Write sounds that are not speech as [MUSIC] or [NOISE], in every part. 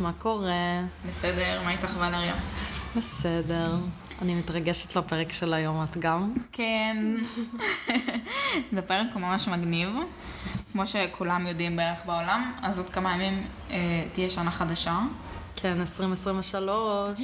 מה קורה? בסדר, מה איתך ולריה? בסדר. אני מתרגשת לפרק של היום, את גם? כן. [LAUGHS] זה פרק ממש מגניב. כמו שכולם יודעים בערך בעולם, אז עוד כמה ימים אה, תהיה שנה חדשה. כן, 2023.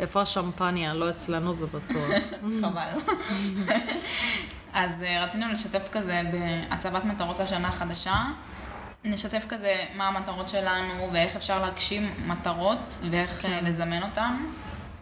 איפה השמפניה? לא אצלנו זה בטוח. [LAUGHS] חבל. [LAUGHS] אז אה, רצינו לשתף כזה בהצבת מטרות לשנה החדשה. נשתף כזה מה המטרות שלנו ואיך אפשר להגשים מטרות ואיך אה, לזמן אותן.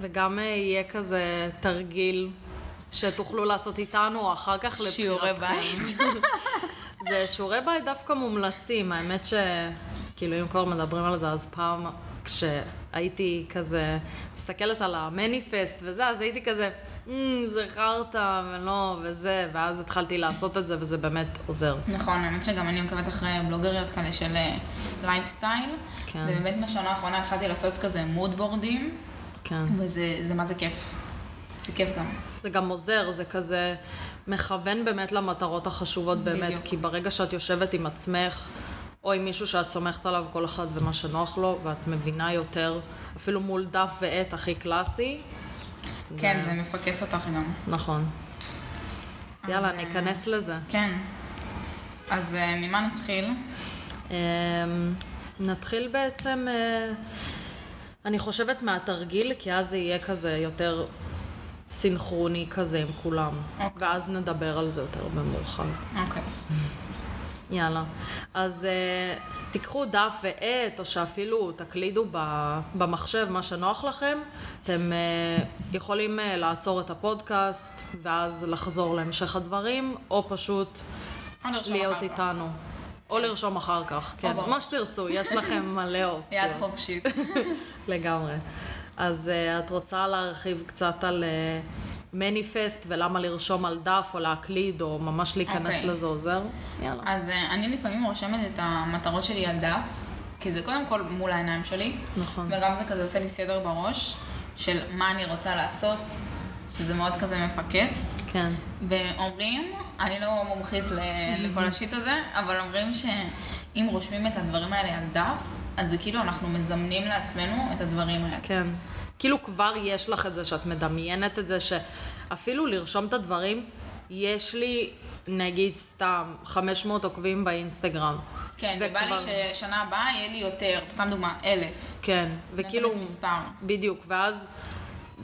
וגם אה, יהיה כזה תרגיל שתוכלו לעשות איתנו אחר כך לבחירתכם. שיעורי בית. [LAUGHS] זה שיעורי בית דווקא מומלצים, האמת שכאילו אם כבר מדברים על זה, אז פעם כשהייתי כזה מסתכלת על המניפסט וזה, אז הייתי כזה, "מ, זה חרטא ולא וזה, ואז התחלתי לעשות את זה וזה באמת עוזר. נכון, האמת שגם אני עוקבת אחרי בלוגריות כאלה של לייפסטייל. כן. ובאמת בשנה האחרונה התחלתי לעשות כזה mood board ים, כן. וזה זה מה זה כיף. זה כיף גם. זה גם עוזר, זה כזה מכוון באמת למטרות החשובות באמת, בדיוק. כי ברגע שאת יושבת עם עצמך, או עם מישהו שאת סומכת עליו, כל אחד ומה שנוח לו, ואת מבינה יותר, אפילו מול דף ועט הכי קלאסי. כן, זה מפקס אותך גם. נכון. אז יאללה, אה, ניכנס לזה. כן. אז אה, ממה נתחיל? אמ, נתחיל בעצם, אה, אני חושבת מהתרגיל, כי אז זה יהיה כזה יותר סינכרוני כזה עם כולם. אוקיי. ואז נדבר על זה יותר במורחב. אוקיי. יאללה. אז uh, תיקחו דף ועט, או שאפילו תקלידו ב- במחשב מה שנוח לכם. אתם uh, יכולים uh, לעצור את הפודקאסט, ואז לחזור להמשך הדברים, או פשוט להיות כך. איתנו. או לרשום אחר כך, כן. מה שתרצו, יש לכם [LAUGHS] מלא אופציות. יד חופשית. [LAUGHS] לגמרי. אז uh, את רוצה להרחיב קצת על uh, מניפסט ולמה לרשום על דף או להקליד או ממש להיכנס אוקיי. לזה עוזר? יאללה. אז אה, אני לפעמים רושמת את המטרות שלי על דף, כי זה קודם כל מול העיניים שלי. נכון. וגם זה כזה עושה לי סדר בראש, של מה אני רוצה לעשות, שזה מאוד כזה מפקס. כן. ואומרים, אני לא מומחית [LAUGHS] לכל השיט הזה, אבל אומרים שאם רושמים את הדברים האלה על דף, אז זה כאילו אנחנו מזמנים לעצמנו את הדברים האלה. כן. כאילו כבר יש לך את זה, שאת מדמיינת את זה, שאפילו לרשום את הדברים, יש לי, נגיד סתם, 500 עוקבים באינסטגרם. כן, ובא לי וכבר- ששנה הבאה יהיה לי יותר, סתם דוגמה, אלף. כן, וכאילו... מספר. בדיוק, ואז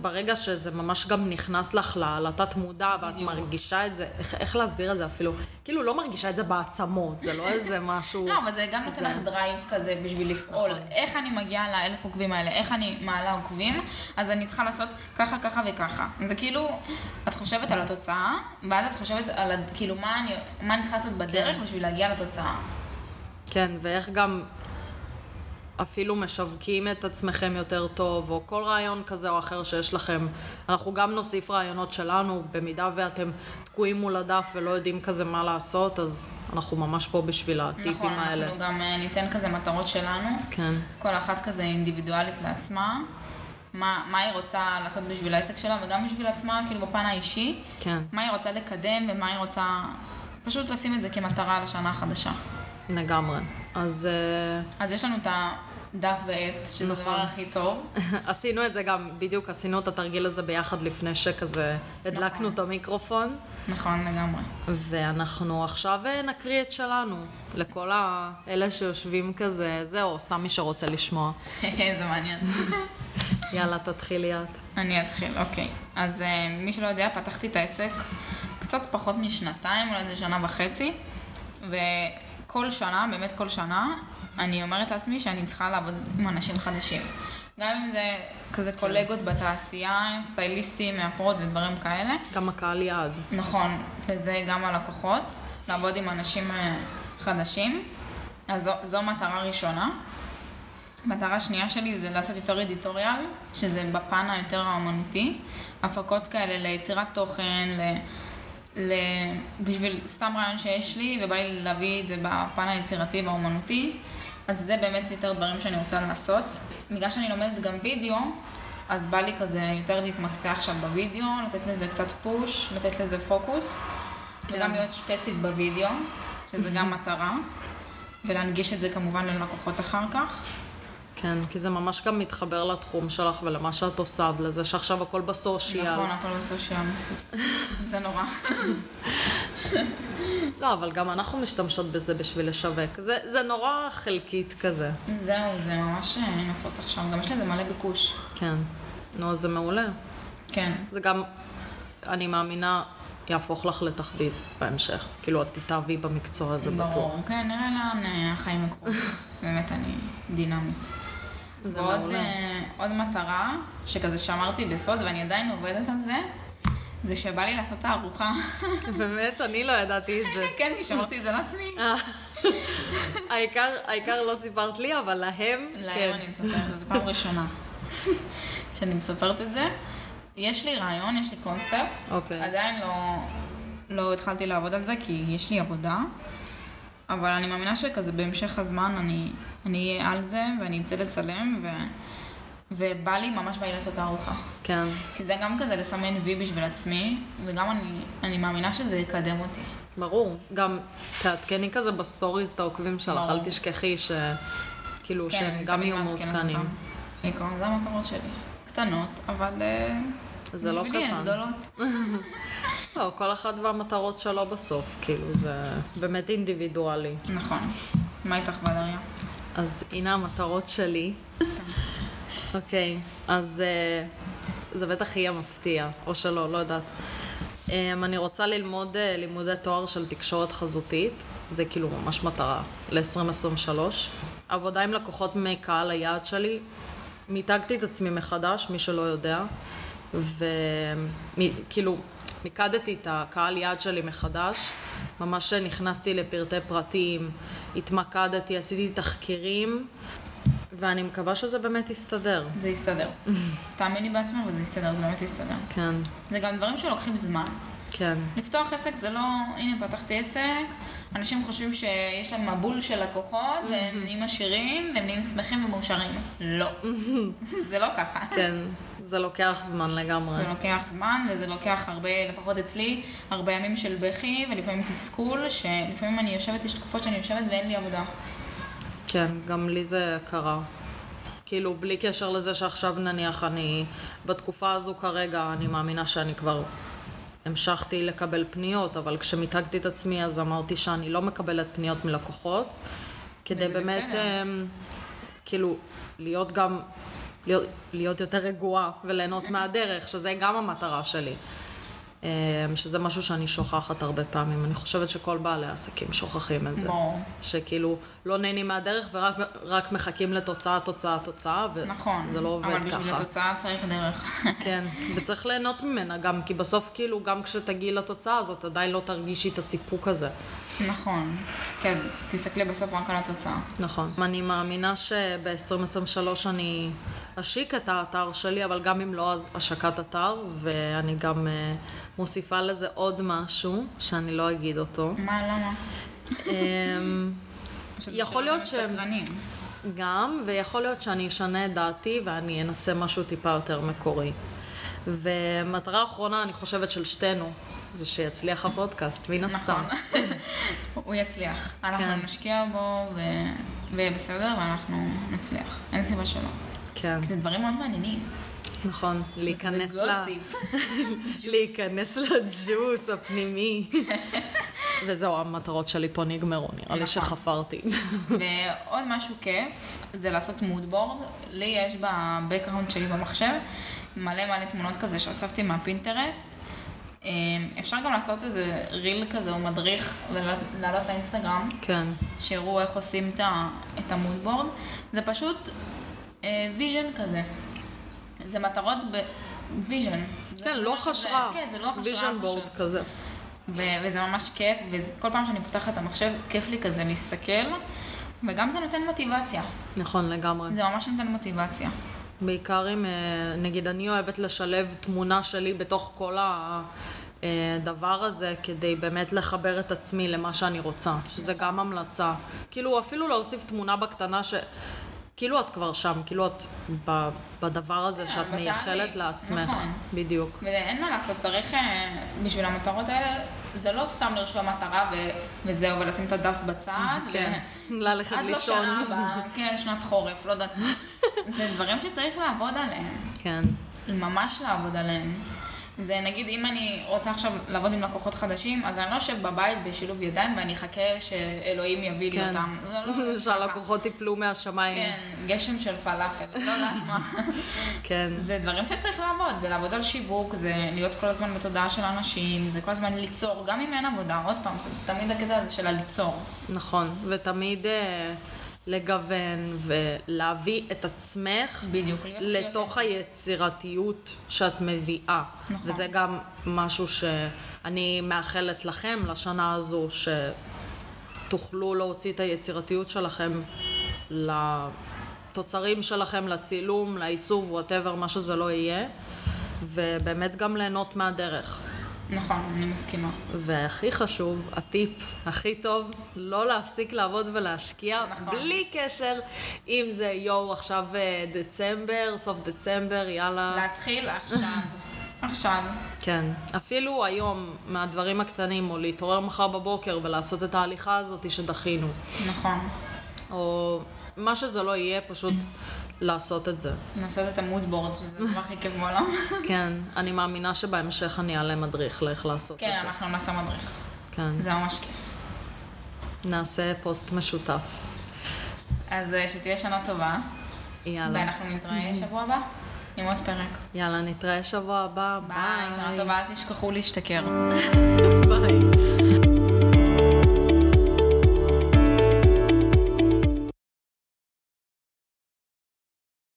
ברגע שזה ממש גם נכנס לך לתת מודע, ואת בדיוק. מרגישה את זה, איך, איך להסביר את זה אפילו? כאילו לא מרגישה את זה בעצמות, זה לא איזה [LAUGHS] משהו... לא, אבל זה גם נותן זה- לך drive כזה בשביל לפעול. נכון. איך אני מגיעה לאלף עוקבים האלה, איך אני מעלה עוקבים, אז אני צריכה לעשות ככה, ככה וככה. זה כאילו, את חושבת על התוצאה, ואז את חושבת על, כאילו, מה אני, מה אני צריכה לעשות בדרך בשביל להגיע לתוצאה. כן, ואיך גם אפילו משווקים את עצמכם יותר טוב, או כל רעיון כזה או אחר שיש לכם. אנחנו גם נוסיף רעיונות שלנו, במידה ואתם תקועים מול הדף ולא יודעים כזה מה לעשות, אז אנחנו ממש פה בשביל הטיפים נכון, האלה. אנחנו גם אה, ניתן כזה מטרות שלנו, כן, כל אחת כזה אינדיבידואלית לעצמה. מה, מה היא רוצה לעשות בשביל העסק שלה וגם בשביל עצמה, כאילו בפן האישי. כן, מה היא רוצה לקדם ומה היא רוצה... פשוט לשים את זה כמטרה לשנה החדשה. לגמרי. אז אה, אז יש לנו את הדף ועט, שזה נכון. הדבר הכי טוב. [LAUGHS] עשינו את זה גם, בדיוק עשינו את התרגיל הזה ביחד לפני שכזה הדלקנו נכון. את המיקרופון. נכון, לגמרי. ואנחנו עכשיו אה, נקריא את שלנו, לכל האלה שיושבים כזה, זהו, סתם מי שרוצה לשמוע. [LAUGHS] זה מעניין. [LAUGHS] יאללה, תתחילי את. אני אתחיל, אוקיי. אז uh, מי שלא יודע, פתחתי את העסק קצת פחות משנתיים, אולי זה שנה וחצי, וכל שנה, באמת כל שנה, אני אומרת לעצמי שאני צריכה לעבוד עם אנשים חדשים. גם אם זה כזה קולגות בתעשייה, עם סטייליסטים, מאפרות ודברים כאלה. גם הקהל יעד. נכון, וזה גם הלקוחות, לעבוד עם אנשים אה, חדשים. אז זו, זו מטרה ראשונה. מטרה שנייה שלי זה לעשות יותר אדיטוריאל, שזה בפן היותר האומנותי. הפקות כאלה ליצירת תוכן, ל... בשביל סתם רעיון שיש לי, ובא לי להביא את זה בפן היצירתי והאומנותי. אז זה באמת יותר דברים שאני רוצה לעשות. בגלל שאני לומדת גם וידאו, אז בא לי כזה יותר להתמקצע עכשיו בווידאו, לתת לזה קצת פוש, לתת לזה פוקוס, כן. וגם להיות שפצית בווידאו, שזה גם מטרה, ולהנגיש את זה כמובן ללקוחות אחר כך. כן. כי זה ממש גם מתחבר לתחום שלך ולמה שאת עושה, ולזה שעכשיו הכל בסושיאל. נכון, הכל בסושיאל. [LAUGHS] זה נורא. [LAUGHS] לא, אבל גם אנחנו משתמשות בזה בשביל לשווק. זה, זה נורא חלקית כזה. זהו, זה ממש אה, נפוץ עכשיו. גם יש לזה מלא ביקוש. כן. נו, זה מעולה. כן. זה גם, אני מאמינה, יהפוך לך לתחביב בהמשך. כאילו, את תתאהבי במקצוע הזה בטוח. ברור. כן, נראה לאן אה, החיים יקרו. [LAUGHS] באמת, אני דינמית. ועוד. אה, עוד מטרה, שכזה שמרתי בסוד, ואני עדיין עובדת על זה, זה שבא לי לעשות את הארוחה. [LAUGHS] באמת, אני לא ידעתי את זה. [LAUGHS] כן, כי שמרתי את זה לעצמי. אה. [LAUGHS] העיקר, לא סיפרת לי, אבל להם, להם כן. אני מספרת, זו פעם ראשונה שאני מספרת את זה. יש לי רעיון, יש לי קונספט, אוקיי. עדיין לא, לא התחלתי לעבוד על זה כי יש לי עבודה, אבל אני מאמינה שכזה בהמשך הזמן אני, אני אהיה על זה ואני אצא לצלם ו, ובא לי, ממש בא לי לעשות את הארוחה. כן. כי זה גם כזה לסמן וי בשביל עצמי, וגם אני, אני מאמינה שזה יקדם אותי. ברור. גם תעדכני כזה ב stories את העוקבים שלך, ברור. אל תשכחי ש... כאילו, כן, שהם גם יהיו מעודכנים. בעיקרון, זה המטרות שלי. קטנות, אבל אה, זה לא בשבילי הן קטן. גדולות. [LAUGHS] לא, כל אחד והמטרות שלו בסוף, כאילו, זה באמת אינדיבידואלי. נכון. מה איתך, ולריה? אז הנה המטרות שלי. אוקיי, אז אה, זה בטח יהיה מפתיע, או שלא, לא יודעת. אה, אני רוצה ללמוד אה, לימודי תואר של תקשורת חזותית, זה כאילו ממש מטרה ל-2023. עבודה עם לקוחות מקהל היעד שלי, מיתגתי את עצמי מחדש, מי שלא יודע, וכאילו מיקדתי את הקהל יעד שלי מחדש, ממש נכנסתי לפרטי פרטים, התמקדתי, עשיתי תחקירים, ואני מקווה שזה באמת יסתדר. זה יסתדר. [LAUGHS] תאמיני בעצמך וזה יסתדר, זה באמת יסתדר. כן, זה גם דברים שלוקחים זמן. כן, לפתוח עסק זה לא, הנה פתחתי עסק, אנשים חושבים שיש להם מבול של לקוחות, והם [LAUGHS] נהיים עשירים, והם נהיים שמחים ומאושרים. לא. [LAUGHS] זה לא ככה. כן, זה לוקח זמן לגמרי. זה לוקח זמן, וזה לוקח הרבה, לפחות אצלי, הרבה ימים של בכי, ולפעמים תסכול, שלפעמים אני יושבת, יש תקופות שאני יושבת ואין לי עבודה. כן, גם לי זה קרה. כאילו, בלי קשר לזה שעכשיו נניח אני, בתקופה הזו כרגע, אני מאמינה שאני כבר המשכתי לקבל פניות, אבל כשמיתגתי את עצמי אז אמרתי שאני לא מקבלת פניות מלקוחות, כדי באמת, בסדר. אמ, כאילו, להיות גם, להיות, להיות יותר רגועה וליהנות מהדרך, שזה גם המטרה שלי. אמ, שזה משהו שאני שוכחת הרבה פעמים. אני חושבת שכל בעלי העסקים שוכחים את זה. ברור. שכאילו לא נהנים מהדרך ורק רק מחכים לתוצאה, תוצאה, תוצאה, וזה נכון. לא עובד אבל בשביל ככה. התוצאה צריך דרך. [LAUGHS] כן, וצריך ליהנות ממנה גם, כי בסוף כאילו גם כשתגיעי לתוצאה אז את עדיין לא תרגישי את הסיפוק הזה. נכון. כן, תסתכלי בסוף רק על התוצאה. נכון. אני מאמינה שב-2023 אני אשיק את האתר שלי, אבל גם אם לא, אז השקת אתר, ואני גם uh, מוסיפה לזה עוד משהו, שאני לא אגיד אותו. מה, למה? פשוט יכול להיות סקרנים. גם, ויכול להיות שאני אשנה את דעתי ואני אנסה משהו טיפה יותר מקורי. ומטרה אחרונה, אני חושבת, של שתינו, זה שיצליח הפודקאסט, מן הסתם. נכון. [LAUGHS] הוא יצליח. אנחנו כן. נשקיע בו ויהיה בסדר, ואנחנו נצליח. אין סיבה שלא. כן, זה דברים מאוד מעניינים. נכון, להיכנס ל... [LAUGHS] להיכנס לג'וס הפנימי. [LAUGHS] וזהו, המטרות שלי פה נגמרו, נראה לי נכון. שחפרתי. [LAUGHS] ועוד משהו כיף, זה לעשות moodboard. לי יש ב background שלי במחשב מלא מלא תמונות כזה שאספתי מהפינטרסט. אה, אפשר גם לעשות איזה reel כזה או מדריך ולעלות לאינסטגרם, כן, שיראו איך עושים את ה moodboard. זה פשוט vision כזה. זה מטרות ב vision. כן, לוח השראה. כן, זה לוח השראה vision board. כזה. ו- וזה ממש כיף, וכל פעם שאני פותחת את המחשב, כיף לי כזה להסתכל, וגם זה נותן מוטיבציה. נכון, לגמרי. זה ממש נותן מוטיבציה. בעיקר אם, אה, נגיד, אני אוהבת לשלב תמונה שלי בתוך כל הדבר הזה, כדי באמת לחבר את עצמי למה שאני רוצה, שזה גם המלצה. כאילו, אפילו להוסיף תמונה בקטנה ש... כאילו את כבר שם, כאילו את ב- בדבר הזה שאת בתהליך, מייחלת לעצמך. נכון. בדיוק. ואין מה לעשות, צריך, אה, בשביל המטרות האלה, זה לא סתם לרשום מטרה ו- וזהו, ולשים את הדף בצד. [LAUGHS] כן, ו- ללכת עד לא לישון. שנה הבאה, [LAUGHS] כן, שנת חורף, לא יודעת. [LAUGHS] זה דברים שצריך לעבוד עליהם. כן. ממש לעבוד עליהם. זה נגיד, אם אני רוצה עכשיו לעבוד עם לקוחות חדשים, אז אני לא אשב בבית בשילוב ידיים ואני אחכה שאלוהים יביא לי כן. אותם. זה לא. [LAUGHS] שהלקוחות יפלו מהשמיים. כן, גשם של פלאפל, לא יודעת [LAUGHS] מה. כן. זה דברים שצריך לעבוד, זה לעבוד על שיווק, זה להיות כל הזמן בתודעה של אנשים, זה כל הזמן ליצור, גם אם אין עבודה, עוד פעם, זה תמיד הקטע הזה של הליצור. נכון. ותמיד אה, לגוון ולהביא את עצמך בדיוק, לתוך. היצירתיות שאת מביאה. נכון. וזה גם משהו שאני מאחלת לכם לשנה הזו, שתוכלו להוציא את היצירתיות שלכם לתוצרים שלכם, לצילום, לעיצוב, whatever, מה שזה לא יהיה, ובאמת גם ליהנות מהדרך. נכון, אני מסכימה. והכי חשוב, הטיפ הכי טוב, לא להפסיק לעבוד ולהשקיע, נכון. בלי קשר אם זה יואו עכשיו אה, דצמבר, סוף דצמבר, יאללה. להתחיל עכשיו. [LAUGHS] עכשיו. כן. אפילו היום, מהדברים הקטנים, או להתעורר מחר בבוקר ולעשות את ההליכה הזאת שדחינו. נכון. או מה שזה לא יהיה, פשוט לעשות את זה. לעשות את המודבורד, שזה הדבר [LAUGHS] הכי כיף בעולם. כן, אני מאמינה שבהמשך אני אעלה מדריך לאיך לעשות כן, את זה. אנחנו נעשה מדריך. כן. זה ממש כיף. נעשה פוסט משותף. אז אה, שתהיה שנה טובה, יאללה. ואנחנו נתראה [LAUGHS] שבוע הבא עם עוד פרק. יאללה, נתראה שבוע הבא. ביי, שנה טובה, אל תשכחו להשתכר. [LAUGHS] ביי.